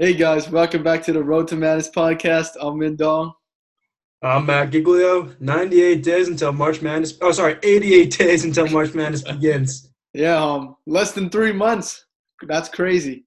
Hey guys, welcome back to the Road to Madness podcast. I'm Min Dong. I'm Matt Giglio. 98 days until March Madness. Oh, sorry, 88 days until March Madness begins. Yeah, um, less than three months. That's crazy.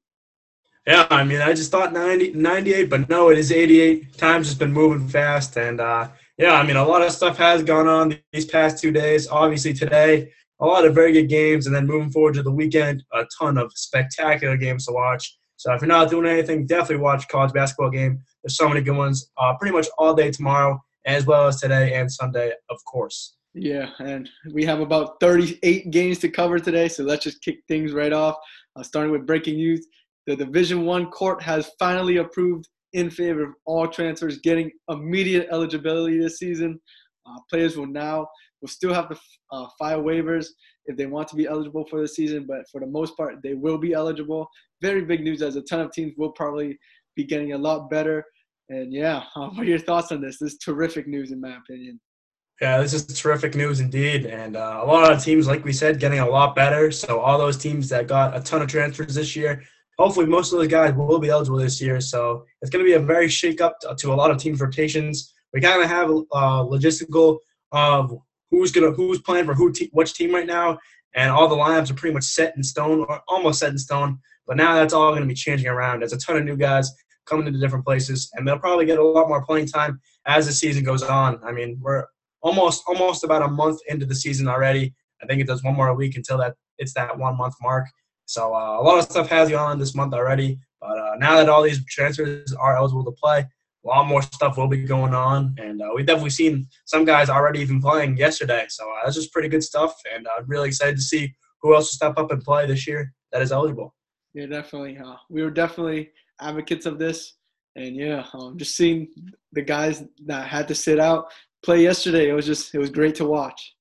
Yeah, I mean, I just thought 90, 98, but no, it is 88. Time's just been moving fast. And uh, yeah, I mean, a lot of stuff has gone on these past two days. Obviously, today, a lot of very good games. And then moving forward to the weekend, a ton of spectacular games to watch. So if you're not doing anything, definitely watch college basketball game. There's so many good ones, uh, pretty much all day tomorrow, as well as today and Sunday, of course. Yeah, and we have about 38 games to cover today, so let's just kick things right off. Uh, starting with breaking news, the Division One court has finally approved in favor of all transfers getting immediate eligibility this season. Uh, players will now will still have to uh, file waivers if they want to be eligible for the season, but for the most part, they will be eligible. Very big news as a ton of teams will probably be getting a lot better. And yeah, what are your thoughts on this? This is terrific news, in my opinion. Yeah, this is terrific news indeed. And uh, a lot of teams, like we said, getting a lot better. So, all those teams that got a ton of transfers this year, hopefully, most of those guys will be eligible this year. So, it's going to be a very shake up to a lot of teams' rotations. We kind of have a uh, logistical of who's gonna who's playing for who te- which team right now, and all the lineups are pretty much set in stone or almost set in stone. But now that's all going to be changing around. There's a ton of new guys coming into different places, and they'll probably get a lot more playing time as the season goes on. I mean, we're almost almost about a month into the season already. I think it does one more week until that it's that one month mark. So uh, a lot of stuff has gone on this month already. But uh, now that all these transfers are eligible to play, a lot more stuff will be going on, and uh, we've definitely seen some guys already even playing yesterday. So uh, that's just pretty good stuff, and I'm really excited to see who else will step up and play this year that is eligible. Yeah, definitely. Uh, we were definitely advocates of this, and yeah, um, just seeing the guys that had to sit out play yesterday, it was just it was great to watch.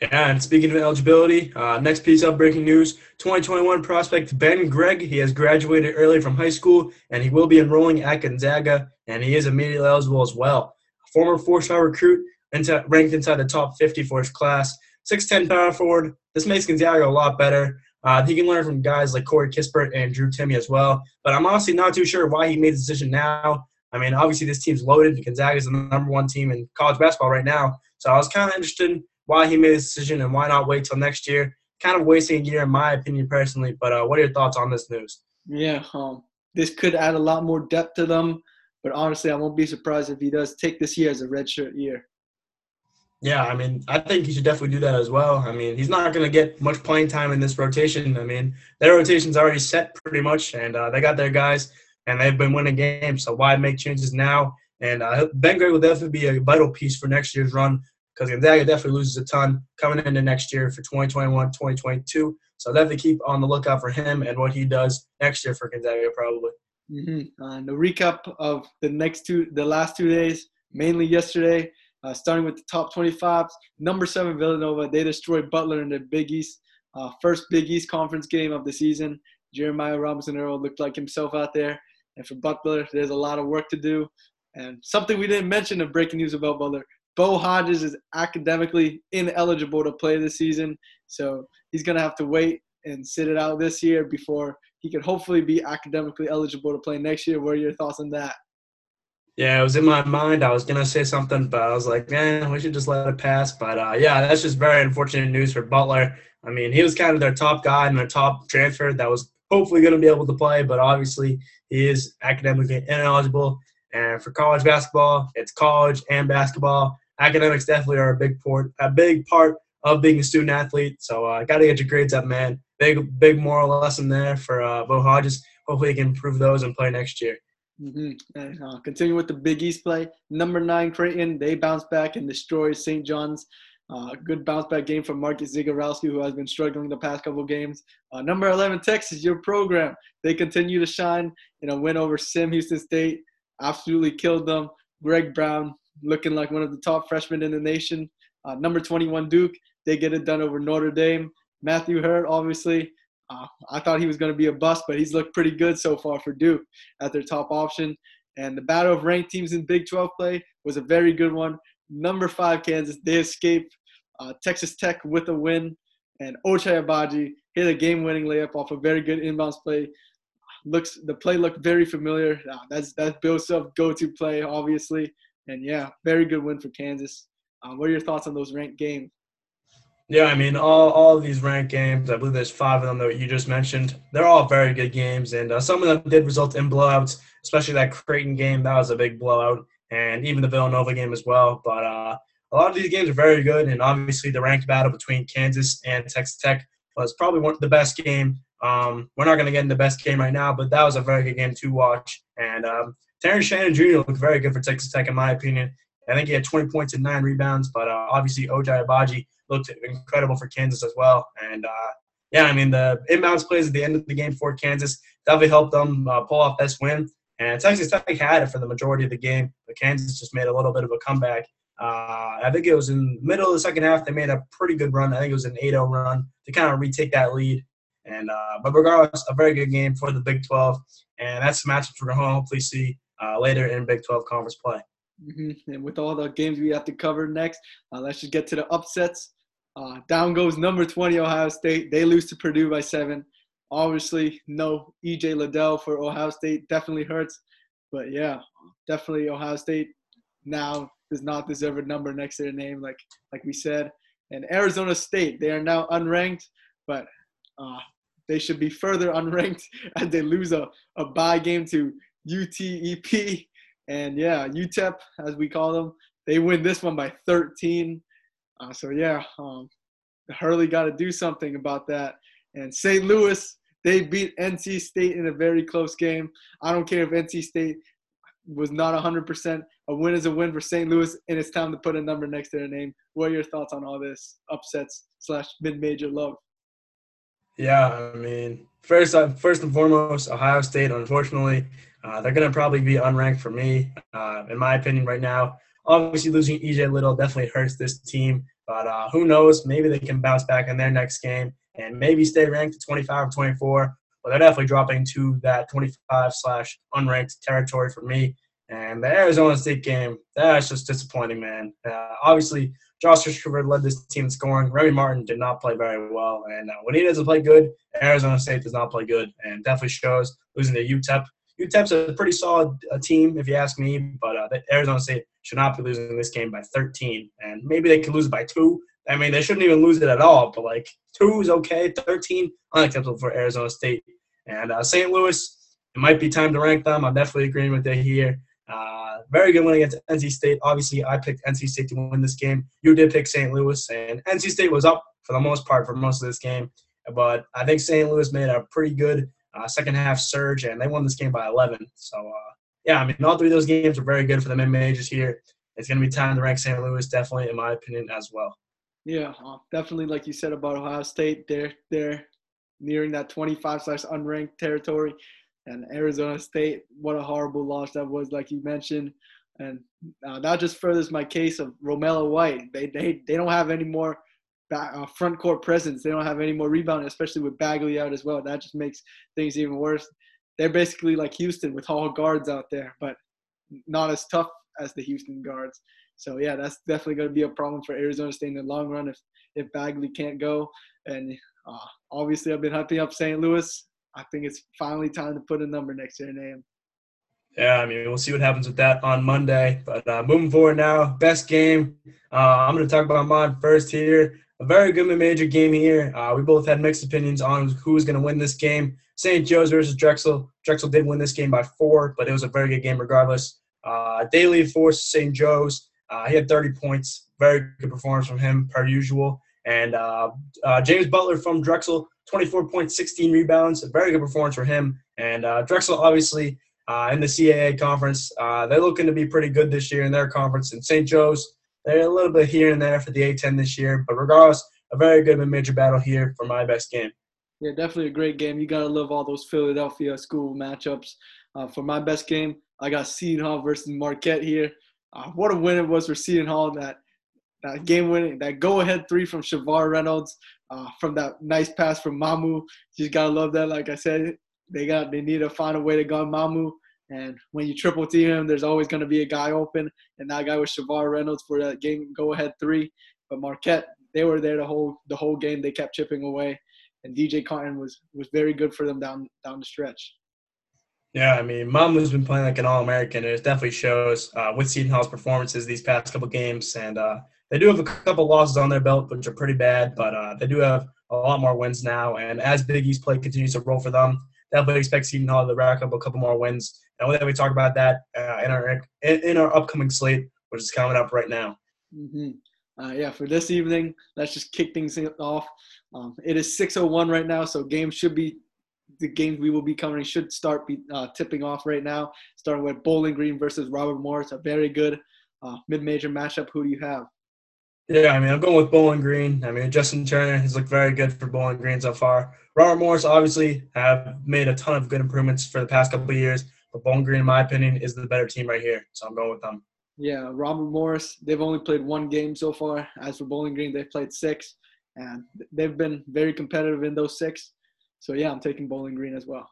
Yeah, and speaking of eligibility, uh, next piece of breaking news 2021 prospect Ben Gregg. He has graduated early from high school and he will be enrolling at Gonzaga, and he is immediately eligible as well. Former four star recruit into, ranked inside the top 50 for his class. 6'10 power forward. This makes Gonzaga a lot better. Uh, he can learn from guys like Corey Kispert and Drew Timme as well. But I'm honestly not too sure why he made the decision now. I mean, obviously, this team's loaded. Gonzaga is the number one team in college basketball right now. So I was kind of interested why he made this decision and why not wait till next year. Kind of wasting a year, in my opinion, personally. But uh, what are your thoughts on this news? Yeah, um, this could add a lot more depth to them. But honestly, I won't be surprised if he does take this year as a redshirt year. Yeah, I mean, I think he should definitely do that as well. I mean, he's not going to get much playing time in this rotation. I mean, their rotation's already set pretty much, and uh, they got their guys, and they've been winning games. So why make changes now? And uh, Ben Gregg will definitely be a vital piece for next year's run because Gonzaga definitely loses a ton coming into next year for 2021, 2022. So definitely keep on the lookout for him and what he does next year for Gonzaga, probably. Mm-hmm. Uh, the recap of the next two, the last two days, mainly yesterday, uh, starting with the top 25s. Number seven Villanova, they destroyed Butler in the Big East, uh, first Big East conference game of the season. Jeremiah Robinson Earl looked like himself out there. And for Butler, there's a lot of work to do. And something we didn't mention of breaking news about Butler Bo Hodges is academically ineligible to play this season, so he's going to have to wait and sit it out this year before he could hopefully be academically eligible to play next year. What are your thoughts on that? Yeah, it was in my mind. I was gonna say something, but I was like, man, we should just let it pass. But uh, yeah, that's just very unfortunate news for Butler. I mean, he was kind of their top guy and their top transfer that was hopefully going to be able to play, but obviously he is academically ineligible. And for college basketball, it's college and basketball academics definitely are a big part, a big part of being a student athlete. So uh, got to get your grades up, man. Big, big moral lesson there for uh, Bo Hodges. Hopefully, he can improve those and play next year. Mm-hmm. And, uh, continue with the Big East play. Number nine, Creighton, they bounce back and destroy St. John's. Uh, good bounce back game from Marcus Zegarowski, who has been struggling the past couple games. Uh, number 11, Texas, your program. They continue to shine in a win over Sam Houston State. Absolutely killed them. Greg Brown, looking like one of the top freshmen in the nation. Uh, number 21, Duke, they get it done over Notre Dame. Matthew Hurt, obviously, uh, I thought he was going to be a bust, but he's looked pretty good so far for Duke at their top option. And the battle of ranked teams in Big 12 play was a very good one. Number five, Kansas, they escape uh, Texas Tech with a win. And Ochai Agbaji hit a game winning layup off a very good inbounds play. Looks the play looked very familiar. Uh, that's that's Bill Self go-to play, obviously, and yeah, very good win for Kansas. Uh, what are your thoughts on those ranked games? Yeah, I mean, all, all of these ranked games, I believe there's five of them that you just mentioned. They're all very good games, and uh, some of them did result in blowouts, especially that Creighton game. That was a big blowout, and even the Villanova game as well. But uh, a lot of these games are very good, and obviously the ranked battle between Kansas and Texas Tech was probably one of the best game. Um, we're not going to get in the best game right now, but that was a very good game to watch. And um, Terrence Shannon Jr. looked very good for Texas Tech, in my opinion. I think he had 20 points and nine rebounds, but uh, obviously Ochai Agbaji looked incredible for Kansas as well. And uh, yeah, I mean the inbounds plays at the end of the game for Kansas definitely helped them uh, pull off this win. And Texas Tech had it for the majority of the game, but Kansas just made a little bit of a comeback. Uh, I think it was in the middle of the second half they made a pretty good run. I think it was an 8-0 run to kind of retake that lead. And uh, but regardless, a very good game for the Big 12, and that's the matchup we're going to hopefully see uh, later in Big 12 conference play. Mm-hmm. And with all the games we have to cover next, uh, let's just get to the upsets. Uh, down goes number 20 Ohio State. They lose to Purdue by seven. Obviously, no EJ Liddell for Ohio State definitely hurts. But yeah, definitely Ohio State now does not deserve a number next to their name, like like we said. And Arizona State, they are now unranked, but uh, they should be further unranked as they lose a, a buy game to UTEP. And yeah, UTEP, as we call them, they win this one by 13. Uh, so yeah, um, Hurley got to do something about that. And St. Louis, they beat NC State in a very close game. I don't care if NC State was not 100%. A win is a win for St. Louis, and it's time to put a number next to their name. What are your thoughts on all this upsets slash mid-major love? Yeah, I mean, first, uh, first and foremost, Ohio State. Unfortunately, uh, they're going to probably be unranked for me, uh, in my opinion, right now. Obviously, losing EJ Liddell definitely hurts this team, but uh, who knows? Maybe they can bounce back in their next game and maybe stay ranked at 25 or 24. But they're definitely dropping to that 25 slash unranked territory for me. And the Arizona State game, that's just disappointing, man. Uh, obviously, Josh Richardson led this team in scoring. Remy Martin did not play very well. And uh, when he doesn't play good, Arizona State does not play good. And definitely shows losing to UTEP UTEP's a pretty solid uh, team, if you ask me, but uh, Arizona State should not be losing this game by 13. And maybe they could lose by two. I mean, they shouldn't even lose it at all, but like two is okay. 13, unacceptable for Arizona State. And uh, St. Louis, it might be time to rank them. I'm definitely agreeing with you here. Very good win against NC State. Obviously, I picked NC State to win this game. You did pick St. Louis, and NC State was up for the most part for most of this game. But I think St. Louis made a pretty good uh, second half surge, and they won this game by 11. So, uh, yeah, I mean, all three of those games are very good for the mid majors here. It's going to be time to rank St. Louis, definitely, in my opinion, as well. Yeah, uh, definitely, like you said about Ohio State, they're they're nearing that 25 slash unranked territory, and Arizona State, what a horrible loss that was, like you mentioned, and uh, that just furthers my case of Romello White. They they they don't have any more back, uh, front court presence. They don't have any more rebounding, especially with Bagley out as well. That just makes things even worse. They're basically like Houston with all guards out there, but not as tough as the Houston guards. So yeah, that's definitely going to be a problem for Arizona State in the long run if if Bagley can't go. And uh, obviously, I've been hyping up St. Louis. I think it's finally time to put a number next to their name. Yeah, I mean, we'll see what happens with that on Monday. But uh, moving forward now, best game. Uh, I'm going to talk about mine first here a very good major game here. Uh, we both had mixed opinions on who was going to win this game. St. Joe's versus Drexel. Drexel did win this game by four, but it was a very good game regardless. Uh, Daly forced St. Joe's. Uh, he had 30 points. Very good performance from him, per usual. And uh, uh, James Butler from Drexel, 24 points, 16 rebounds. A very good performance for him. And uh, Drexel, obviously, uh, in the CAA conference, they're looking to be pretty good this year in their conference. And St. Joe's, they're a little bit here and there for the A10 this year, but regardless, a very good major battle here for my best game. Yeah, definitely a great game. You got to love all those Philadelphia school matchups. Uh, for my best game, I got Seton Hall versus Marquette here. Uh, what a win it was for Seton Hall. That that game winning, that go ahead three from Shavar Reynolds, uh, from that nice pass from Mamu. Just gotta love that. Like I said, they got they need to find a way to guard Mamu. And when you triple team him, there's always going to be a guy open, and that guy was Shavar Reynolds for that game go ahead three. But Marquette, they were there the whole the whole game. They kept chipping away, and DJ Carton was was very good for them down down the stretch. Yeah, I mean, Mamu's been playing like an All American, and it definitely shows uh, with Seton Hall's performances these past couple games. And uh, they do have a couple losses on their belt, which are pretty bad, but uh, they do have a lot more wins now. And as Big East play continues to roll for them, definitely expect Seton Hall to rack up a couple more wins. And we'll we talk about that uh, in our in, in, our upcoming slate, which is coming up right now. Mm-hmm. Uh, yeah, for this evening, let's just kick things off. Um, it is 6:01 right now, so games should be the games we will be covering should start be uh, tipping off right now. Starting with Bowling Green versus Robert Morris, a very good uh, mid-major matchup. Who do you have? Yeah, I mean, I'm going with Bowling Green. I mean, Justin Turner has looked very good for Bowling Green so far. Robert Morris obviously have made a ton of good improvements for the past couple of years, but Bowling Green, in my opinion, is the better team right here. So I'm going with them. Yeah, Robert Morris, they've only played one game so far. As for Bowling Green, they've played six, and they've been very competitive in those six. So yeah, I'm taking Bowling Green as well.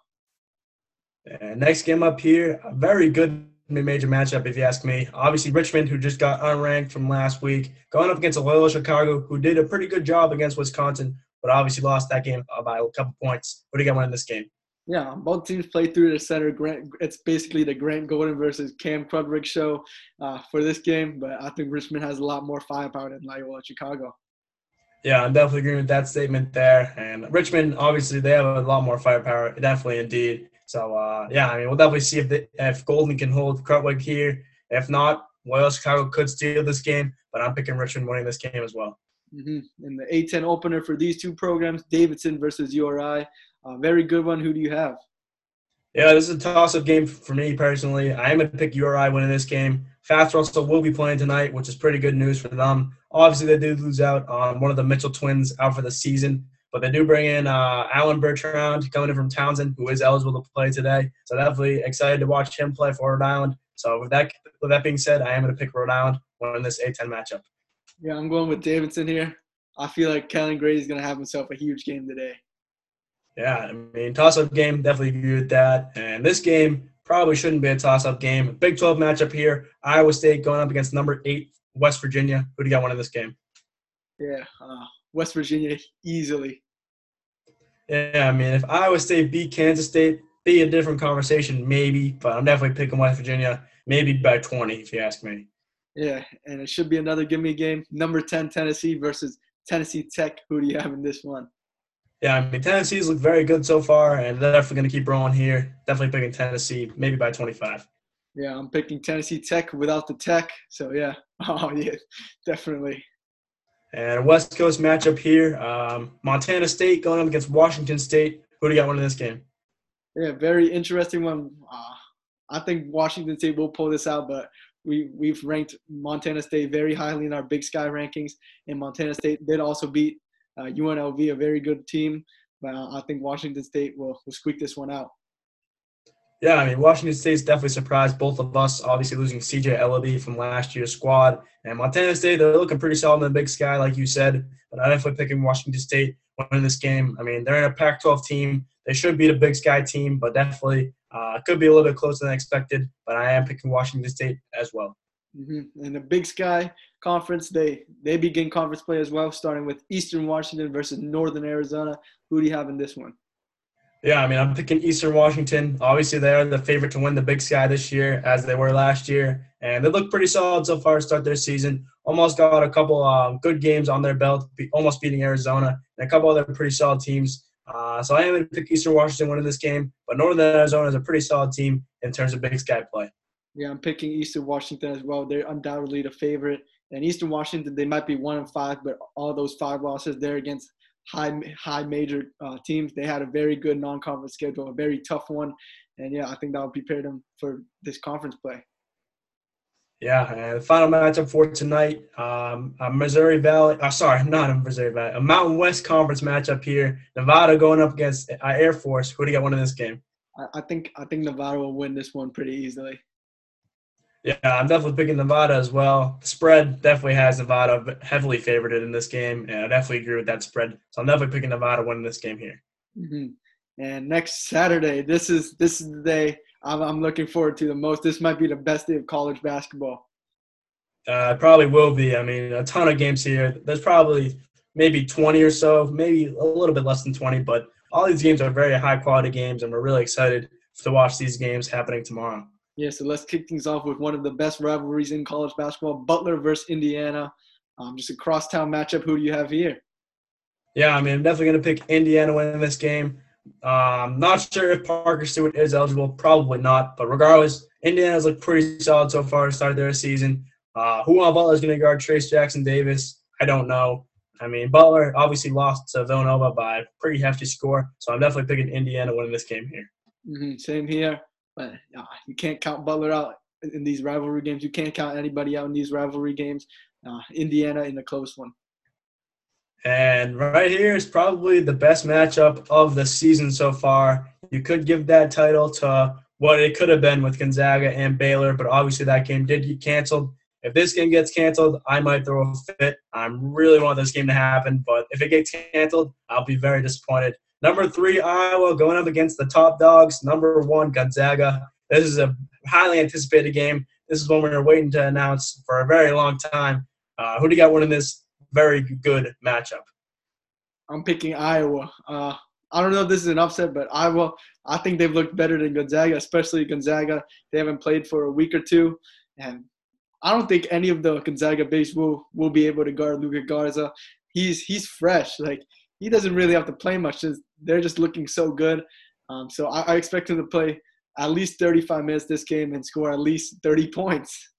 And next game up here, a very good mid-major matchup, if you ask me. Obviously, Richmond, who just got unranked from last week, going up against a Loyola Chicago, who did a pretty good job against Wisconsin, but obviously lost that game by a couple points. What do you got winning this game? Yeah, both teams play through the center. Grant, it's basically the Grant Golden versus Cam Krutwig show uh, for this game, but I think Richmond has a lot more firepower than Loyola Chicago. Yeah, I'm definitely agreeing with that statement there. And Richmond, obviously, they have a lot more firepower, definitely indeed. So uh, yeah, I mean, we'll definitely see if the, if Golden can hold Krutwig here. If not, Loyola Chicago could steal this game, but I'm picking Richmond winning this game as well. Mm-hmm. And the A10 opener for these two programs, Davidson versus URI, a very good one. Who do you have? Yeah, this is a toss-up game for me personally. I am going to pick URI winning this game. Fats Russell will be playing tonight, which is pretty good news for them. Obviously, they did lose out on one of the Mitchell twins out for the season, but they do bring in uh, Alan Bertrand coming in from Towson, who is eligible to play today. So definitely excited to watch him play for Rhode Island. So with that, with that being said, I am going to pick Rhode Island winning this A10 matchup. Yeah, I'm going with Davidson here. I feel like Kellen Grady is going to have himself a huge game today. Yeah, I mean, toss-up game, definitely agree with that. And this game probably shouldn't be a toss-up game. Big 12 matchup here. Iowa State going up against number eight West Virginia. Who do you got one in this game? Yeah, uh, West Virginia easily. Yeah, I mean, if Iowa State beat Kansas State, be a different conversation, maybe. But I'm definitely picking West Virginia, maybe by 20, if you ask me. Yeah, and it should be another give me game. Number 10 Tennessee versus Tennessee Tech. Who do you have in this one? Yeah, I mean Tennessee's looked very good so far, and they're definitely going to keep rolling here. Definitely picking Tennessee, maybe by 25. Yeah, I'm picking Tennessee Tech without the tech. So yeah, oh yeah, definitely. And West Coast matchup here: um, Montana State going up against Washington State. Who do you got winning this game? Yeah, very interesting one. Uh, I think Washington State will pull this out, but we we've ranked Montana State very highly in our Big Sky rankings, and Montana State did also beat uh, UNLV, a very good team. But I think Washington State will, will squeak this one out. Yeah, I mean, Washington State's definitely surprised both of us, obviously losing CJ Elleby from last year's squad. And Montana State, they're looking pretty solid in the big sky, like you said. But I'm definitely picking Washington State winning this game. I mean, they're in a Pac 12 team. They should beat a big sky team, but definitely uh, could be a little bit closer than expected. But I am picking Washington State as well. Mm-hmm. In the Big Sky Conference, they they begin conference play as well, starting with Eastern Washington versus Northern Arizona. Who do you have in this one? Yeah, I mean, I'm picking Eastern Washington. Obviously, they're the favorite to win the Big Sky this year, as they were last year, and they look pretty solid so far to start their season. Almost got a couple um, good games on their belt, almost beating Arizona and a couple other pretty solid teams. Uh, so I am going to pick Eastern Washington winning this game, but Northern Arizona is a pretty solid team in terms of Big Sky play. Yeah, I'm picking Eastern Washington as well. They're undoubtedly the favorite. And Eastern Washington, they might be one and five, but all those five losses, they're against high high major uh, teams. They had a very good non-conference schedule, a very tough one, and yeah, I think that will prepare them for this conference play. Yeah, and the final matchup for tonight, um, Missouri Valley. Uh, sorry, not a Missouri Valley, a Mountain West Conference matchup here. Nevada going up against uh, Air Force. Who do you got winning this game? I, I think I think Nevada will win this one pretty easily. Yeah, I'm definitely picking Nevada as well. The spread definitely has Nevada heavily favored in this game, and I definitely agree with that spread. So I'm definitely picking Nevada winning this game here. Mm-hmm. And next Saturday, this is this is the day I'm, I'm, looking forward to the most. This might be the best day of college basketball. Uh, it probably will be. I mean, a ton of games here. There's probably maybe 20 or so, maybe a little bit less than 20, but all these games are very high quality games, and we're really excited to watch these games happening tomorrow. Yeah, so let's kick things off with one of the best rivalries in college basketball: Butler versus Indiana. Um, just a crosstown matchup. Who do you have here? Yeah, I mean, I'm definitely going to pick Indiana winning this game. Um, not sure if Parker Stewart is eligible. Probably not. But regardless, Indiana's looked pretty solid so far to start their season. Uh, who on Butler is going to guard Trayce Jackson Davis? I don't know. I mean, Butler obviously lost to Villanova by a pretty hefty score, so I'm definitely picking Indiana winning this game here. Mm-hmm, same here, but uh, you can't count Butler out in these rivalry games. You can't count anybody out in these rivalry games. Uh, Indiana in a close one. And right here is probably the best matchup of the season so far. You could give that title to what it could have been with Gonzaga and Baylor, but obviously that game did get canceled. If this game gets canceled, I might throw a fit. I really want this game to happen, but if it gets canceled, I'll be very disappointed. Number three, Iowa going up against the top dogs. Number one, Gonzaga. This is a highly anticipated game. This is one we're waiting to announce for a very long time. Uh, who do you got winning this very good matchup? I'm picking Iowa. Uh, I don't know if this is an upset, but Iowa, I think they've looked better than Gonzaga, especially Gonzaga. They haven't played for a week or two, and I don't think any of the Gonzaga base will will be able to guard Luka Garza. He's he's fresh. Like he doesn't really have to play much. They're just looking so good. Um, so I, I expect him to play at least 35 minutes this game and score at least 30 points.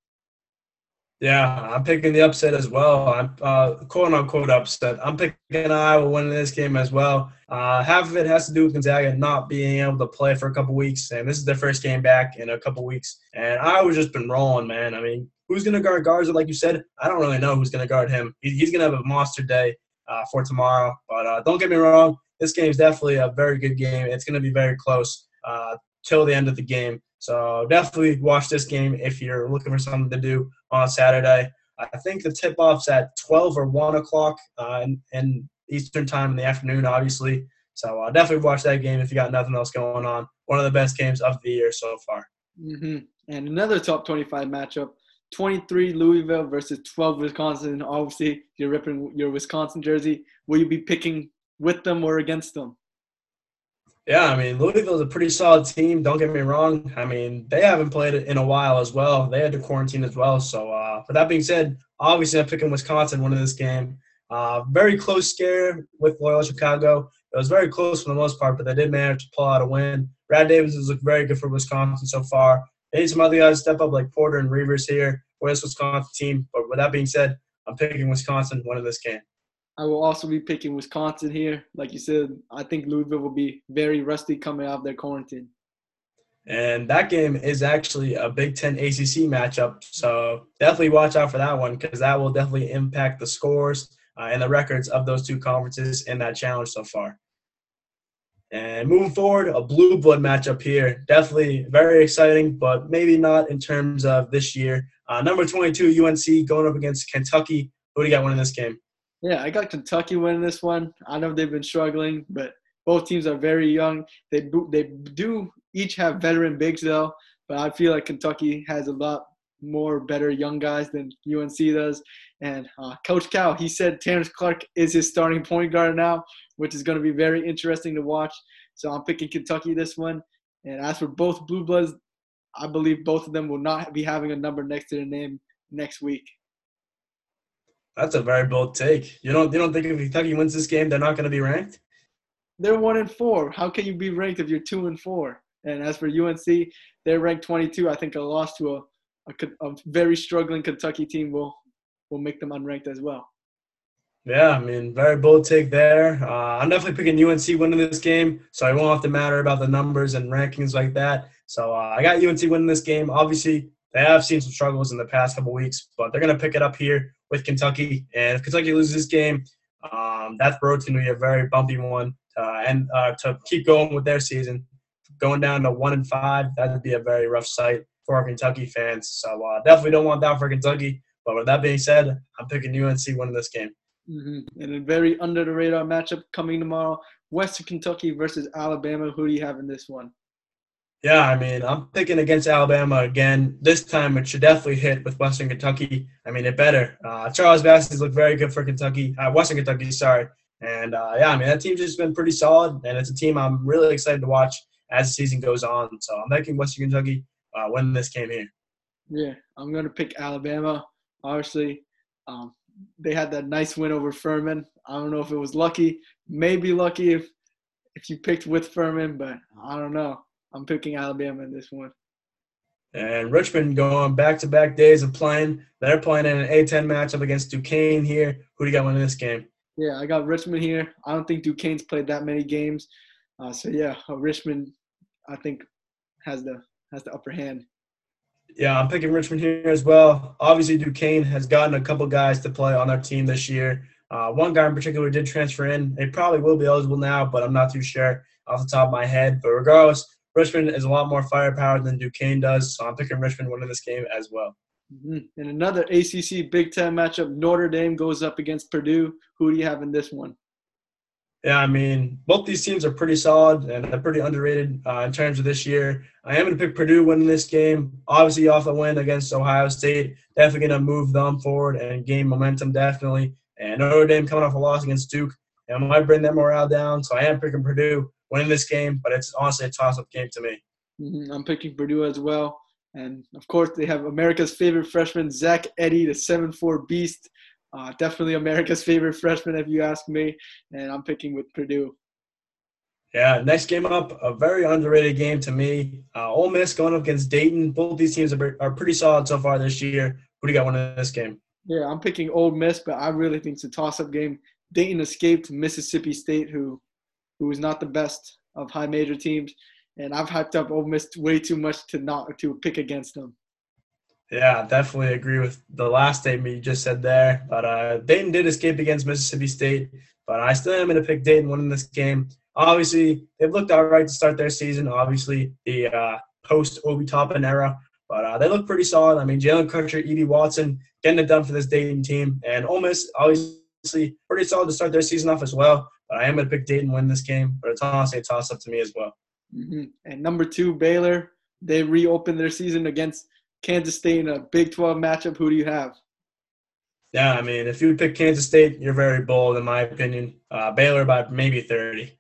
Yeah, I'm picking the upset as well. I'm uh, quote unquote upset. I'm picking Iowa winning this game as well. Uh, half of it has to do with Gonzaga not being able to play for a couple weeks, and this is their first game back in a couple weeks. And Iowa's just been rolling, man. I mean, who's going to guard Garza? Like you said, I don't really know who's going to guard him. He's going to have a monster day uh, for tomorrow. But uh, don't get me wrong, this game is definitely a very good game. It's going to be very close uh, till the end of the game. So definitely watch this game if you're looking for something to do on Saturday. I think the tip off's at 12 or 1 o'clock uh, in, in, Eastern time in the afternoon, obviously. So uh, definitely watch that game if you got nothing else going on. One of the best games of the year so far. Mm-hmm. And another top 25 matchup 23 Louisville versus 12 Wisconsin. Obviously, you're ripping your Wisconsin jersey. Will you be picking with them or against them? Yeah, I mean, Louisville's a pretty solid team. Don't get me wrong. I mean, they haven't played in a while as well. They had to quarantine as well. So, uh, but that being said, obviously, I'm picking Wisconsin winning this game. Uh, very close scare with Loyola Chicago. It was very close for the most part, but they did manage to pull out a win. Brad Davison has looked very good for Wisconsin so far. They need some other guys to step up like Potter and Reuvers here for this Wisconsin team. But with that being said, I'm picking Wisconsin winning this game. I will also be picking Wisconsin here. Like you said, I think Louisville will be very rusty coming out of their quarantine. And that game is actually a Big Ten ACC matchup. So definitely watch out for that one because that will definitely impact the scores uh, and the records of those two conferences in that challenge so far. And moving forward, a blue blood matchup here. Definitely very exciting, but maybe not in terms of this year. Uh, number 22, UNC, going up against Kentucky. Who do you got winning this game? Yeah, I got Kentucky winning this one. I know they've been struggling, but both teams are very young. They they do each have veteran bigs though, but I feel like Kentucky has a lot more better young guys than UNC does. And uh, Coach Cal, he said Terrence Clarke is his starting point guard now, which is going to be very interesting to watch. So I'm picking Kentucky this one. And as for both Blue Bloods, I believe both of them will not be having a number next to their name next week. That's a very bold take. You don't you don't think if Kentucky wins this game, they're not going to be ranked? They're one and four. How can you be ranked if you're two and four? And as for UNC, they're ranked 22. I think a loss to a, a, a very struggling Kentucky team will will make them unranked as well. Yeah, I mean, very bold take there. Uh, I'm definitely picking UNC winning this game, so I won't have to matter about the numbers and rankings like that. So uh, I got UNC winning this game. Obviously, they have seen some struggles in the past couple weeks, but they're going to pick it up here with Kentucky. And if Kentucky loses this game, um, that to be a very bumpy one. Uh, and uh, to keep going with their season, going down to one and five, that would be a very rough sight for our Kentucky fans. So uh, definitely don't want that for Kentucky. But with that being said, I'm picking UNC winning this game. Mm-hmm. And a very under the radar matchup coming tomorrow: Western Kentucky versus Alabama. Who do you have in this one? Yeah, I mean, I'm picking against Alabama again. This time it should definitely hit with Western Kentucky. I mean, it better. Uh, Charles Bassey's looked very good for Kentucky, uh, Western Kentucky, sorry. And uh, yeah, I mean, that team's just been pretty solid, and it's a team I'm really excited to watch as the season goes on. So I'm picking Western Kentucky uh, win this came here. Yeah, I'm gonna pick Alabama. Obviously, um, they had that nice win over Furman. I don't know if it was lucky. Maybe lucky if if you picked with Furman, but I don't know. I'm picking Alabama in this one. And Richmond going back to back days of playing. They're playing in an A10 matchup against Duquesne here. Who do you got winning this game? Yeah, I got Richmond here. I don't think Duquesne's played that many games. Uh, so yeah, uh, Richmond, I think, has the has the upper hand. Yeah, I'm picking Richmond here as well. Obviously, Duquesne has gotten a couple guys to play on their team this year. Uh, one guy in particular did transfer in. They probably will be eligible now, but I'm not too sure off the top of my head. But regardless, Richmond is a lot more firepower than Duquesne does, so I'm picking Richmond winning this game as well. Mm-hmm. In another ACC Big Ten matchup, Notre Dame goes up against Purdue. Who do you have in this one? Yeah, I mean, both these teams are pretty solid and they're pretty underrated uh, in terms of this year. I am going to pick Purdue winning this game. Obviously, off the win against Ohio State, definitely going to move them forward and gain momentum, definitely. And Notre Dame coming off a loss against Duke, and might bring their morale down. So I am picking Purdue winning this game, but it's honestly a toss-up game to me. Mm-hmm. I'm picking Purdue as well. And of course, they have America's favorite freshman, Zach Edey, the 7 4 beast. Uh, definitely America's favorite freshman, if you ask me. And I'm picking with Purdue. Yeah, next game up, a very underrated game to me. Uh, Ole Miss going up against Dayton. Both these teams are, are pretty solid so far this year. Who do you got winning this game? Yeah, I'm picking Ole Miss, but I really think it's a toss-up game. Dayton escaped Mississippi State, who who is not the best of high major teams, and I've hyped up Ole Miss way too much to not to pick against them. Yeah, definitely agree with the last statement you just said there. But uh, Dayton did escape against Mississippi State, but I still am going to pick Dayton winning this game. Obviously, they've looked all right to start their season. Obviously, the uh, post Obi Toppin era, but uh, they look pretty solid. I mean, Jalen Crutcher, Ibi Watson getting it done for this Dayton team, and Ole Miss obviously pretty solid to start their season off as well. But I am going to pick Dayton win this game, but it's honestly a toss up to me as well. Mm-hmm. And number two, Baylor, they reopened their season against Kansas State in a Big 12 matchup. Who do you have? Yeah, I mean, if you pick Kansas State, you're very bold, in my opinion. Uh, Baylor by maybe 30.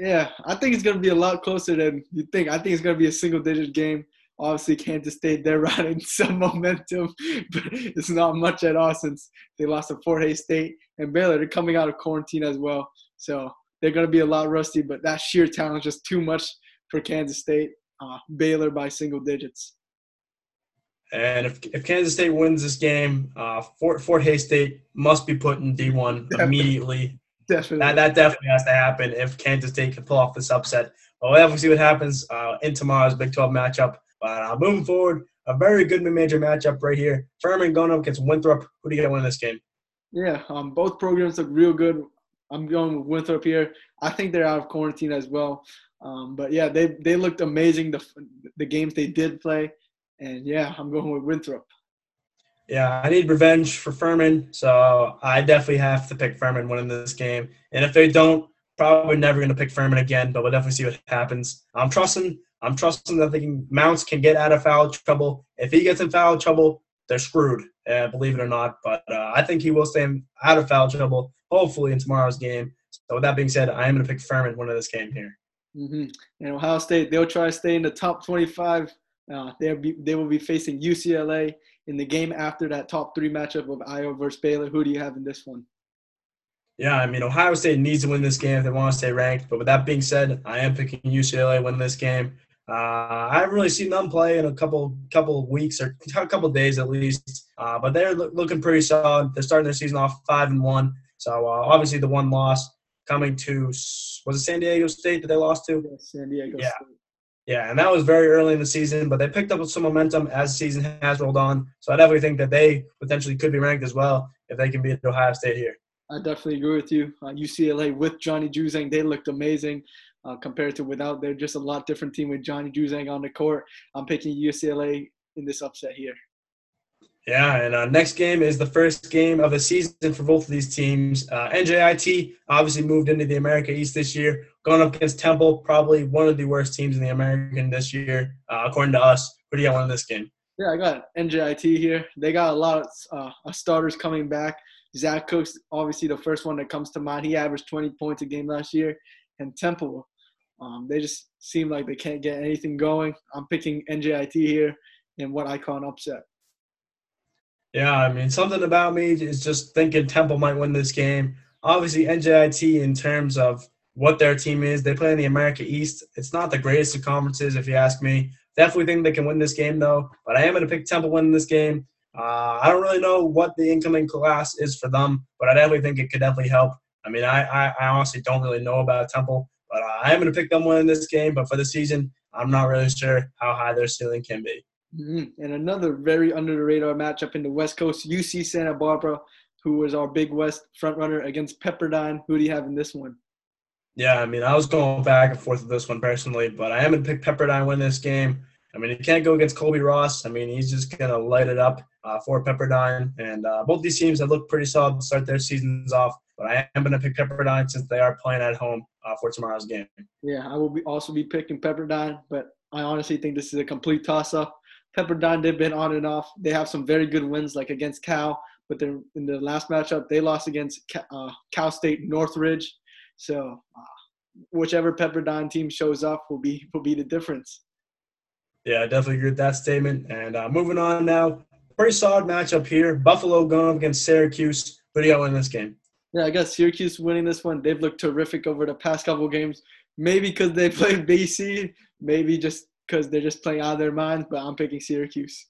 Yeah, I think it's going to be a lot closer than you think. I think it's going to be a single digit game. Obviously, Kansas State, they're riding some momentum, but it's not much at all since they lost to Fort Hays State. And Baylor, they're coming out of quarantine as well. So they're going to be a lot rusty, but that sheer talent is just too much for Kansas State. Uh, Baylor by single digits. And if, if Kansas State wins this game, uh, Fort Fort Hays State must be put in D1 definitely. immediately. Definitely. That, that definitely has to happen if Kansas State can pull off this upset. But we'll have to see what happens uh, in tomorrow's Big 12 matchup. But uh, moving forward, a very good mid-major matchup right here. Furman going up against Winthrop. Who do you get win this game? Yeah, um, both programs look real good. I'm going with Winthrop here. I think they're out of quarantine as well. Um, but yeah, they they looked amazing the the games they did play, and yeah, I'm going with Winthrop. Yeah, I need revenge for Furman, so I definitely have to pick Furman winning this game. And if they don't, probably never going to pick Furman again. But we'll definitely see what happens. I'm trusting. I'm trusting that the Mounce can get out of foul trouble. If he gets in foul trouble, they're screwed. Uh, believe it or not, but uh, I think he will stay out of foul trouble. Hopefully in tomorrow's game. So with that being said, I am going to pick Furman winning this game here. Mm-hmm. And Ohio State, they'll try to stay in the top 25. Uh, they'll be, they will be facing UCLA in the game after that top three matchup of Iowa versus Baylor. Who do you have in this one? Yeah, I mean, Ohio State needs to win this game if they want to stay ranked. But with that being said, I am picking UCLA win this game. Uh, I haven't really seen them play in a couple couple weeks or a couple days at least, uh, but they're lo- looking pretty solid. They're starting their season off five and one. So uh, obviously the one loss coming to was it San Diego State that they lost to? Yeah, San Diego yeah. State. Yeah, and that was very early in the season, but they picked up some momentum as the season has rolled on. So I definitely think that they potentially could be ranked as well if they can beat Ohio State here. I definitely agree with you. Uh, UCLA with Johnny Juzang, they looked amazing uh, compared to without. They're just a lot different team with Johnny Juzang on the court. I'm picking UCLA in this upset here. Yeah, and uh, next game is the first game of the season for both of these teams. Uh, NJIT obviously moved into the America East this year, going up against Temple, probably one of the worst teams in the American this year, uh, according to us. Who do you got in this game? Yeah, I got NJIT here. They got a lot of uh, starters coming back. Zach Cooks obviously the first one that comes to mind. He averaged 20 points a game last year. And Temple, Um, they just seem like they can't get anything going. I'm picking NJIT here in what I call an upset. Yeah, I mean, something about me is just thinking Temple might win this game. Obviously, NJIT, in terms of what their team is, they play in the America East. It's not the greatest of conferences, if you ask me. Definitely think they can win this game, though. But I am going to pick Temple winning this game. Uh, I don't really know what the incoming class is for them, but I definitely think it could definitely help. I mean, I, I, I honestly don't really know about Temple, but uh, I am going to pick them winning this game. But for the season, I'm not really sure how high their ceiling can be. Mm-hmm. And another very under the radar matchup in the West Coast, UC Santa Barbara, who was our Big West frontrunner against Pepperdine. Who do you have in this one? Yeah, I mean, I was going back and forth with this one personally, but I am going to pick Pepperdine win this game. I mean, you can't go against Colby Ross. I mean, he's just going to light it up uh, for Pepperdine. And uh, both these teams have looked pretty solid to start their seasons off. But I am going to pick Pepperdine since they are playing at home uh, for tomorrow's game. Yeah, I will be also be picking Pepperdine, but I honestly think this is a complete toss-up. Pepperdine, they've been on and off. They have some very good wins, like against Cal, but then in the last matchup, they lost against uh, Cal State Northridge. So uh, whichever Pepperdine team shows up will be will be the difference. Yeah, I definitely agree with that statement. And uh, moving on now, pretty solid matchup here. Buffalo going up against Syracuse. Who do you winning this game? Yeah, I got Syracuse winning this one. They've looked terrific over the past couple games. Maybe because they played BC, maybe just because they're just playing out of their minds, but I'm picking Syracuse.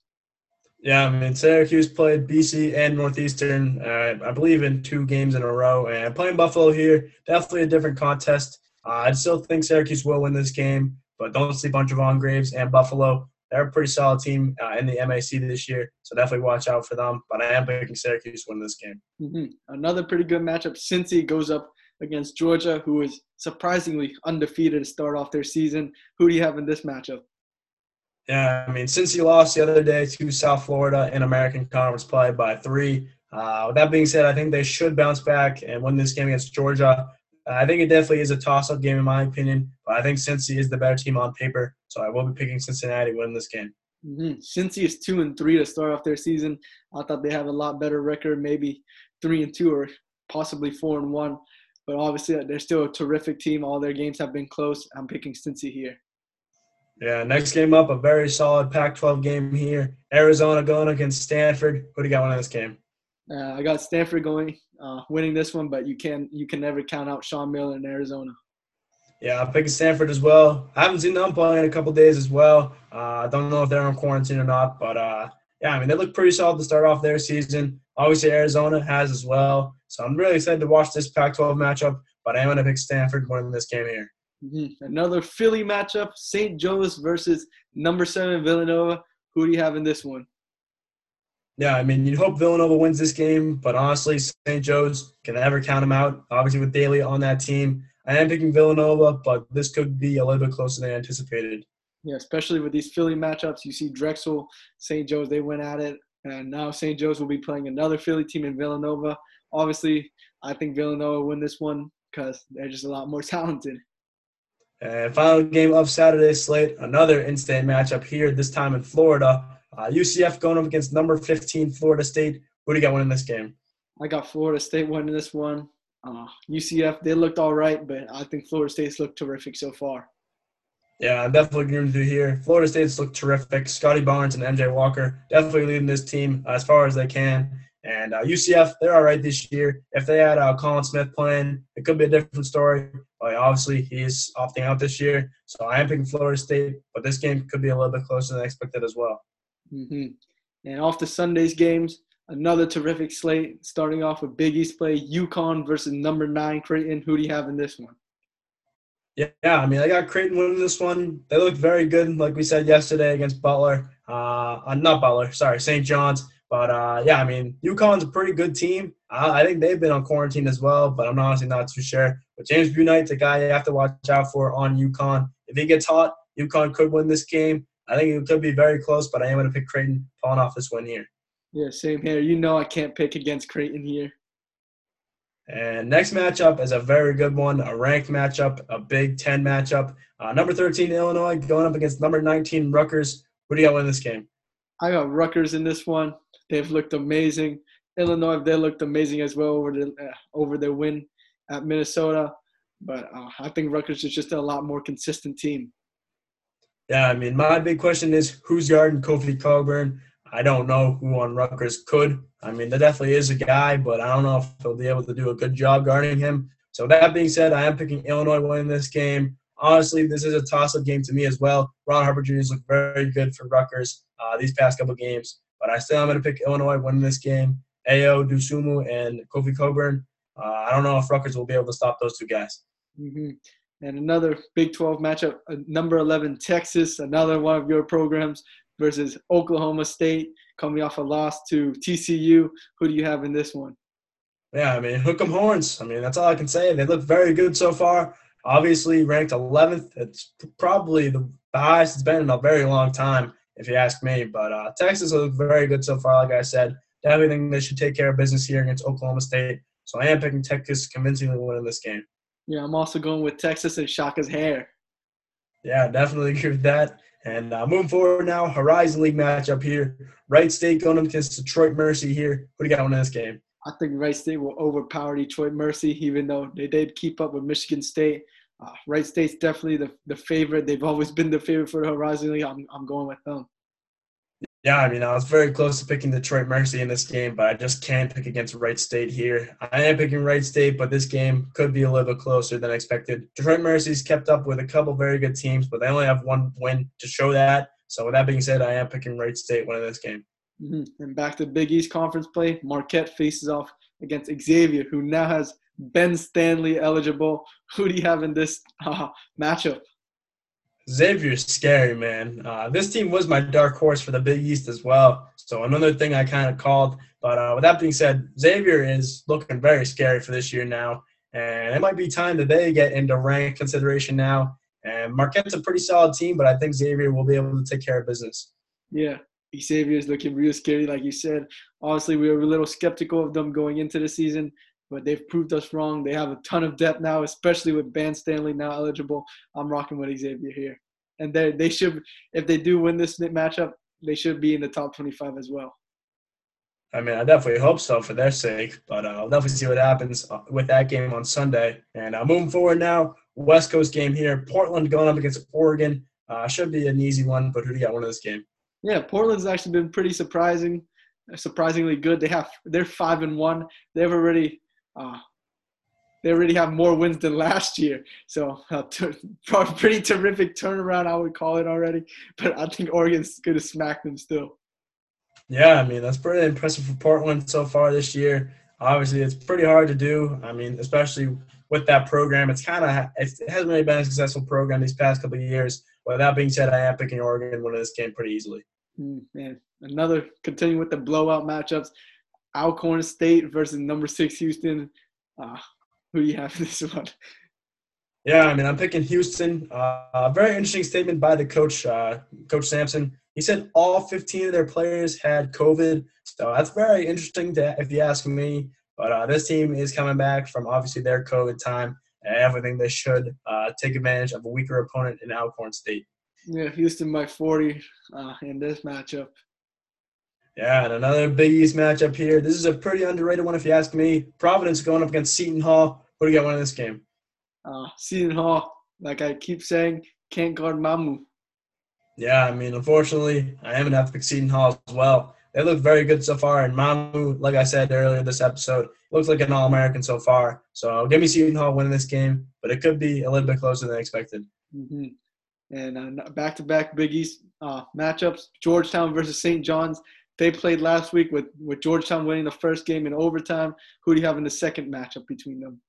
Yeah, I mean, Syracuse played BC and Northeastern, uh, I believe, in two games in a row. And playing Buffalo here, definitely a different contest. Uh, I still think Syracuse will win this game, but don't sleep on Jayvon Graves and Buffalo. They're a pretty solid team uh, in the MAC this year, so definitely watch out for them. But I am picking Syracuse win this game. Mm-hmm. Another pretty good matchup. Cincy goes up against Georgia, who is surprisingly undefeated to start off their season. Who do you have in this matchup? Yeah, I mean, Cincy lost the other day to South Florida in American Conference play by three. Uh, with that being said, I think they should bounce back and win this game against Georgia. Uh, I think it definitely is a toss-up game in my opinion, but I think Cincy is the better team on paper, so I will be picking Cincinnati win this game. Mm-hmm. Cincy is two and three to start off their season. I thought they have a lot better record, maybe three and two or possibly four and one. But obviously, they're still a terrific team. All their games have been close. I'm picking Cincy here. Yeah, next game up, a very solid Pac-12 game here. Arizona going against Stanford. Who do you got winning this game? Uh, I got Stanford going, uh, winning this one, but you can you can never count out Sean Miller in Arizona. Yeah, I'm picking Stanford as well. I haven't seen them play in a couple days as well. Uh, I uh, don't know if they're on quarantine or not, but uh, yeah, I mean they look pretty solid to start off their season. Obviously, Arizona has as well. So I'm really excited to watch this Pac-12 matchup. But I am going to pick Stanford winning this game here. Mm-hmm. Another Philly matchup: St. Joe's versus number seven Villanova. Who do you have in this one? Yeah, I mean, you'd hope Villanova wins this game, but honestly, St. Joe's can never count them out. Obviously, with Daly on that team, I am picking Villanova, but this could be a little bit closer than anticipated. Yeah, especially with these Philly matchups. You see Drexel, St. Joe's, they went at it, and now St. Joe's will be playing another Philly team in Villanova. Obviously, I think Villanova win this one because they're just a lot more talented. And final game of Saturday's slate, another in-state matchup here, this time in Florida. Uh, UCF going up against number 15 Florida State. Who do you got winning this game? I got Florida State winning this one. Uh, UCF, they looked all right, but I think Florida State's looked terrific so far. Yeah, I'm definitely with you here. Florida State's looked terrific. Scotty Barnes and MJ Walker definitely leading this team as far as they can. And uh, UCF, they're all right this year. If they had uh, Colin Smith playing, it could be a different story. But obviously, he's opting out this year. So I am picking Florida State, but this game could be a little bit closer than I expected as well. Mm-hmm. And off to Sunday's games, another terrific slate. Starting off with Big East play, UConn versus number nine Creighton. Who do you have in this one? Yeah, I mean, I got Creighton winning this one. They looked very good, like we said yesterday against Butler. Uh, uh not Butler, sorry, St. John's. But uh, yeah, I mean, UConn's a pretty good team. I, I, think they've been on quarantine as well, but I'm honestly not too sure. But James Bouknight's a guy you have to watch out for on UConn. If he gets hot, UConn could win this game. I think it could be very close, but I am going to pick Creighton pulling off this win here. Yeah, same here. You know I can't pick against Creighton here. And next matchup is a very good one, a ranked matchup, a Big Ten matchup. Uh, number 13 Illinois going up against number 19 Rutgers. Who do you got in this game? I got Rutgers in this one. They've looked amazing. Illinois, they looked amazing as well over the uh, over their win at Minnesota. but uh, I think Rutgers is just a lot more consistent team. Yeah, I mean, my big question is who's guarding Kofi Cockburn? I don't know who on Rutgers could. I mean, there definitely is a guy, but I don't know if he'll be able to do a good job guarding him. So that being said, I am picking Illinois winning this game. Honestly, this is a toss-up game to me as well. Ron Harper Jr. has looked very good for Rutgers uh, these past couple games, but I still am going to pick Illinois winning this game. Ayo Dosunmu and Kofi Cockburn. Uh, I don't know if Rutgers will be able to stop those two guys. Mm-hmm. And another Big 12 matchup, uh, number 11 Texas, another one of your programs versus Oklahoma State, coming off a loss to TCU. Who do you have in this one? Yeah, I mean, hook 'em horns. I mean, that's all I can say. They look very good so far. Obviously, ranked 11th. It's probably the highest it's been in a very long time, if you ask me. But uh, Texas looks very good so far, like I said. Definitely think they should take care of business here against Oklahoma State. So I am picking Texas convincingly winning this game. Yeah, I'm also going with Texas and Shaka's hair. Yeah, definitely agree with that. And uh, moving forward now, Horizon League matchup here. Wright State going up against Detroit Mercy here. Who do you got on this game? I think Wright State will overpower Detroit Mercy, even though they did keep up with Michigan State. Uh, Wright State's definitely the, the favorite. They've always been the favorite for the Horizon League. I'm, I'm going with them. Yeah, I mean, I was very close to picking Detroit Mercy in this game, but I just can't pick against Wright State here. I am picking Wright State, but this game could be a little bit closer than expected. Detroit Mercy's kept up with a couple very good teams, but they only have one win to show that. So, with that being said, I am picking Wright State winning this game. Mm-hmm. And back to Big East Conference play, Marquette faces off against Xavier, who now has Ben Stanley eligible. Who do you have in this uh, matchup? Xavier's scary, man. Uh, this team was my dark horse for the Big East as well. So another thing I kind of called. But uh, with that being said, Xavier is looking very scary for this year now, and it might be time that they get into rank consideration now. And Marquette's a pretty solid team, but I think Xavier will be able to take care of business. Yeah, Xavier is looking real scary, like you said. Honestly, we were a little skeptical of them going into the season, but they've proved us wrong. They have a ton of depth now, especially with Ben Stanley now eligible. I'm rocking with Xavier here, and they they should if they do win this matchup, they should be in the top 25 as well. I mean, I definitely hope so for their sake, but uh, I'll definitely see what happens uh, with that game on Sunday. And uh, moving forward now, West Coast game here. Portland going up against Oregon. Uh, should be an easy one, but who do you got one of this game? Yeah, Portland's actually been pretty surprising, surprisingly good. They have they're five and one. They've already uh, they already have more wins than last year. So uh, pretty terrific turnaround, I would call it already. But I think Oregon's going to smack them still. Yeah, I mean that's pretty impressive for Portland so far this year. Obviously, it's pretty hard to do. I mean, especially with that program, it's kind of it hasn't really been a successful program these past couple of years. But that being said, I am picking Oregon winning this game pretty easily. Mm, man, another continuing with the blowout matchups. Alcorn State versus number six Houston. Uh, who do you have in this one? Yeah, I mean, I'm picking Houston. Uh, a very interesting statement by the coach, uh, Coach Sampson. He said all 15 of their players had COVID. So that's very interesting, to, if you ask me. But uh, this team is coming back from obviously their COVID time. And everything they should uh, take advantage of a weaker opponent in Alcorn State. Yeah, Houston by 40 uh, in this matchup. Yeah, and another Big East matchup here. This is a pretty underrated one, if you ask me. Providence going up against Seton Hall. Who do you got winning this game? Uh, Seton Hall, like I keep saying, can't guard Mamu. Yeah, I mean, unfortunately, I am going to have to pick Seton Hall as well. They look very good so far, and Mamu, like I said earlier this episode, looks like an All-American so far. So give me Seton Hall winning this game, but it could be a little bit closer than expected. Mm-hmm. And uh, back-to-back Big East uh, matchups: Georgetown versus St. John's. They played last week with, with Georgetown winning the first game in overtime. Who do you have in the second matchup between them?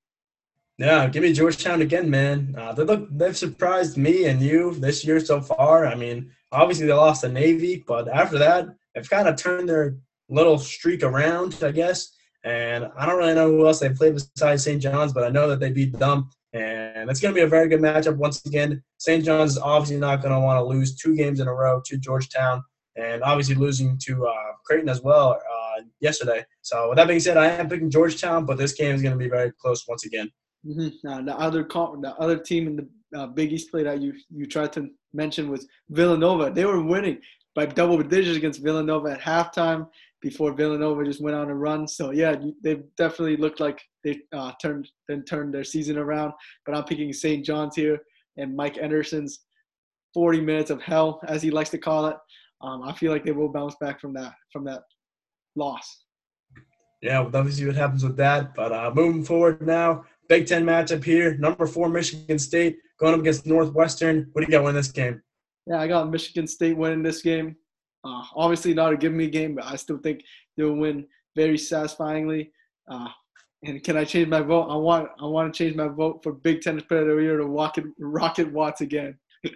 Yeah, give me Georgetown again, man. Uh, they look they've surprised me and you this year so far. I mean, obviously they lost to Navy, but after that, they've kind of turned their little streak around, I guess. And I don't really know who else they played besides St. John's, but I know that they beat them. And it's going to be a very good matchup once again. St. John's is obviously not going to want to lose two games in a row to Georgetown and obviously losing to uh, Creighton as well uh, yesterday. So with that being said, I am picking Georgetown, but this game is going to be very close once again. Mm-hmm. Uh, the other the other team in the uh, Big East play that you you tried to mention was Villanova. They were winning by double digits against Villanova at halftime before Villanova just went on a run. So yeah, they definitely looked like they uh, turned then turned their season around. But I'm picking St. John's here and Mike Anderson's 40 minutes of hell, as he likes to call it. Um, I feel like they will bounce back from that from that loss. Yeah, we'll definitely see what happens with that. But uh, moving forward now, Big Ten matchup here. Number four, Michigan State going up against Northwestern. What do you got winning this game? Yeah, I got Michigan State winning this game. Uh, obviously not a give me game, but I still think they'll win very satisfyingly. Uh, and can I change my vote? I want I want to change my vote for Big Ten Player of the Year to Rocket Rocket Watts again.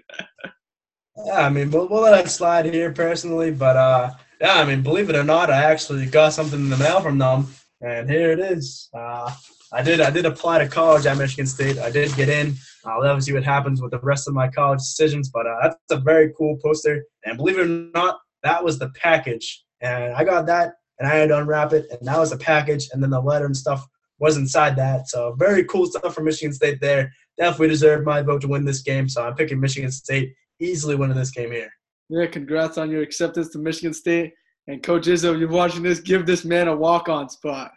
yeah, I mean, we'll, we'll let it slide here personally, but uh, yeah, I mean, believe it or not, I actually got something in the mail from them, and here it is. Uh, I did I did apply to college at Michigan State. I did get in. I'll never see what happens with the rest of my college decisions, but uh, that's a very cool poster. And believe it or not, that was the package, and I got that, and I had to unwrap it, and that was the package, and then the letter and stuff was inside that. So very cool stuff from Michigan State there. Definitely deserved my vote to win this game. So I'm picking Michigan State easily winning this game here. Yeah, congrats on your acceptance to Michigan State. And Coach Izzo, if you're watching this, give this man a walk-on spot.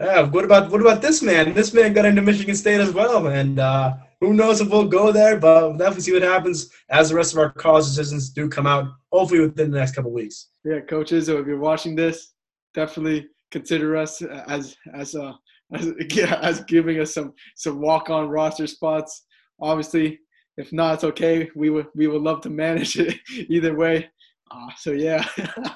Yeah, what about what about this man? This man got into Michigan State as well, and uh, who knows if we'll go there, but we'll definitely see what happens as the rest of our college decisions do come out, hopefully within the next couple weeks. Yeah, Coach Izzo, if you're watching this, definitely consider us as as uh, as, as giving us some some walk-on roster spots. Obviously, if not, it's okay. We would we would love to manage it either way. Uh, so yeah.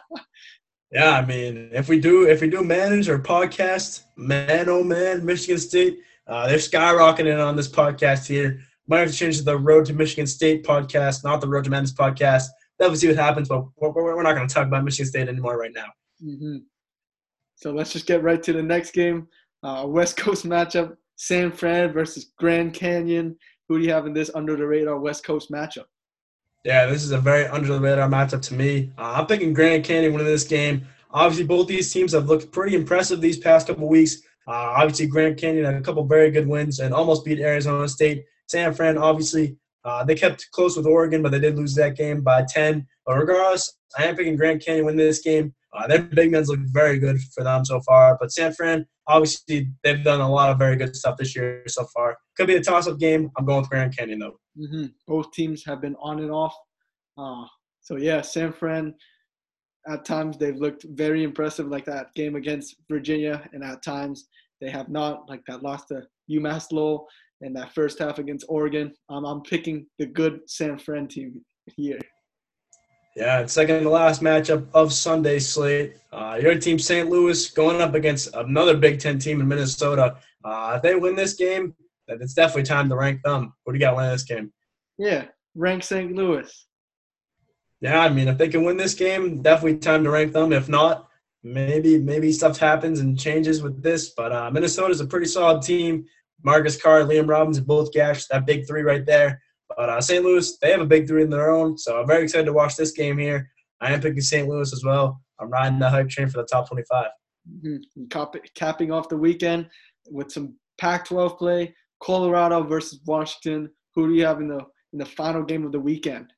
Yeah, I mean, if we do if we do manage our podcast, man oh man, Michigan State, uh, they're skyrocketing on this podcast here. Might have to change the Road to Michigan State podcast, not the Road to Madness podcast. That will see what happens, but we're, we're not going to talk about Michigan State anymore right now. Mm-hmm. So let's just get right to the next game. Uh, West Coast matchup: San Fran versus Grand Canyon. Who do you have in this under the radar West Coast matchup? Yeah, this is a very under the radar matchup to me. Uh, I'm picking Grand Canyon winning this game. Obviously, both these teams have looked pretty impressive these past couple weeks. Uh, obviously, Grand Canyon had a couple very good wins and almost beat Arizona State. San Fran, obviously, uh, they kept close with Oregon, but they did lose that game by 10. But regardless, I am picking Grand Canyon win this game. Uh, their big men's look very good for them so far. But San Fran, obviously, they've done a lot of very good stuff this year so far. Could be a toss-up game. I'm going with Grand Canyon though. Mm-hmm. Both teams have been on and off. Uh, so yeah, San Fran. At times they've looked very impressive, like that game against Virginia, and at times they have not, like that loss to UMass Lowell in that first half against Oregon. Um, I'm picking the good San Fran team here. Yeah, it's second to last matchup of Sunday slate. Uh, your team, St. Louis, going up against another Big Ten team in Minnesota. Uh, if they win this game, it's definitely time to rank them. What do you got winning this game? Yeah, rank St. Louis. Yeah, I mean, if they can win this game, definitely time to rank them. If not, maybe maybe stuff happens and changes with this. But uh, Minnesota's a pretty solid team. Marcus Carr, Liam Robbins, both gashed that big three right there. But uh, St. Louis, they have a big three in their own, so I'm very excited to watch this game here. I am picking St. Louis as well. I'm riding the hype train for the top 25. Mm-hmm. Cap- capping off the weekend with some Pac-12 play, Colorado versus Washington. Who do you have in the in the final game of the weekend?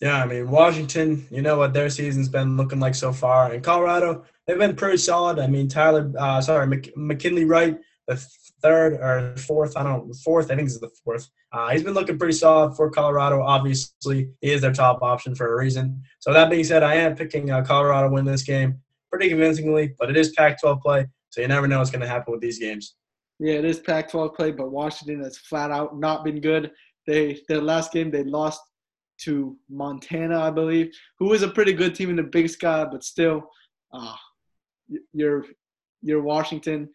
Yeah, I mean Washington. You know what their season's been looking like so far, and Colorado they've been pretty solid. I mean Tyler, uh, sorry, Mc, McKinley Wright, the third or fourth, I don't know, fourth, I think is the fourth. Uh, he's been looking pretty solid for Colorado. Obviously, he is their top option for a reason. So that being said, I am picking uh, Colorado win this game pretty convincingly, but it is Pac-12 play, so you never know what's going to happen with these games. Yeah, it is Pac-12 play, but Washington has flat out not been good. They their last game they lost to Montana, I believe, who is a pretty good team in the Big Sky, but still, uh, you're you're Washington,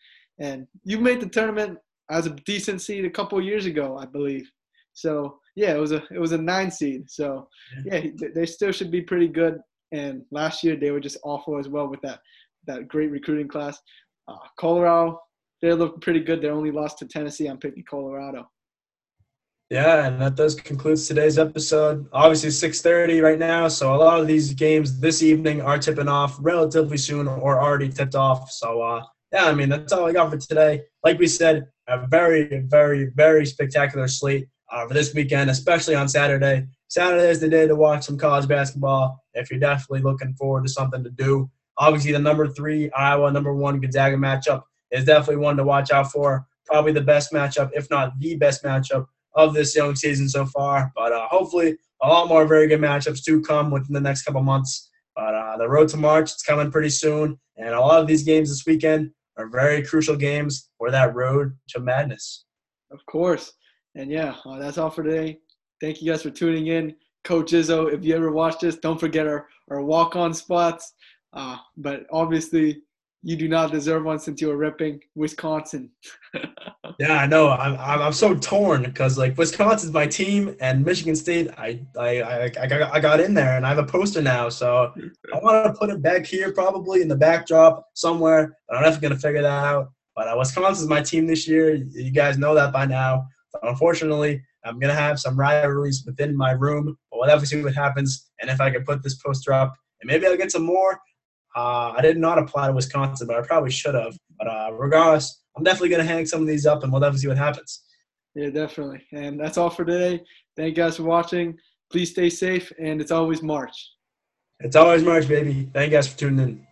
and you made the tournament as a decent seed a couple years ago, I believe. So yeah, it was a it was a nine seed. So yeah, they still should be pretty good. And last year they were just awful as well with that that great recruiting class. Uh, Colorado, they look pretty good. They only lost to Tennessee. I'm picking Colorado. Yeah, and that does conclude today's episode. Obviously, 6:30 right now, so a lot of these games this evening are tipping off relatively soon or already tipped off. So, uh, yeah, I mean that's all I got for today. Like we said, a very, very, very spectacular slate uh, for this weekend, especially on Saturday. Saturday is the day to watch some college basketball. If you're definitely looking forward to something to do, obviously the number three Iowa, number one Gonzaga matchup is definitely one to watch out for. Probably the best matchup, if not the best matchup of this young season so far. But uh, hopefully, a lot more very good matchups to come within the next couple months. But uh, the road to March it's coming pretty soon, and a lot of these games this weekend are very crucial games for that road to madness. Of course. And yeah, uh, that's all for today. Thank you guys for tuning in. Coach Izzo, if you ever watch this, don't forget our, our walk on spots. Uh, but obviously, you do not deserve one since you were ripping Wisconsin. yeah, I know. I'm, I'm, I'm so torn because like Wisconsin's my team and Michigan State, I, I, I, I, got, I got in there and I have a poster now. So I want to put it back here probably in the backdrop somewhere. But I'm definitely going to figure that out. But uh, Wisconsin's my team this year. You guys know that by now. But unfortunately, I'm going to have some rivalries within my room. But we'll to see what happens. And if I can put this poster up, and maybe I'll get some more. Uh, I did not apply to Wisconsin, but I probably should have. But uh, regardless, I'm definitely going to hang some of these up, and we'll definitely see what happens. Yeah, definitely. And that's all for today. Thank you guys for watching. Please stay safe, and it's always March. It's always March, baby. Thank you guys for tuning in.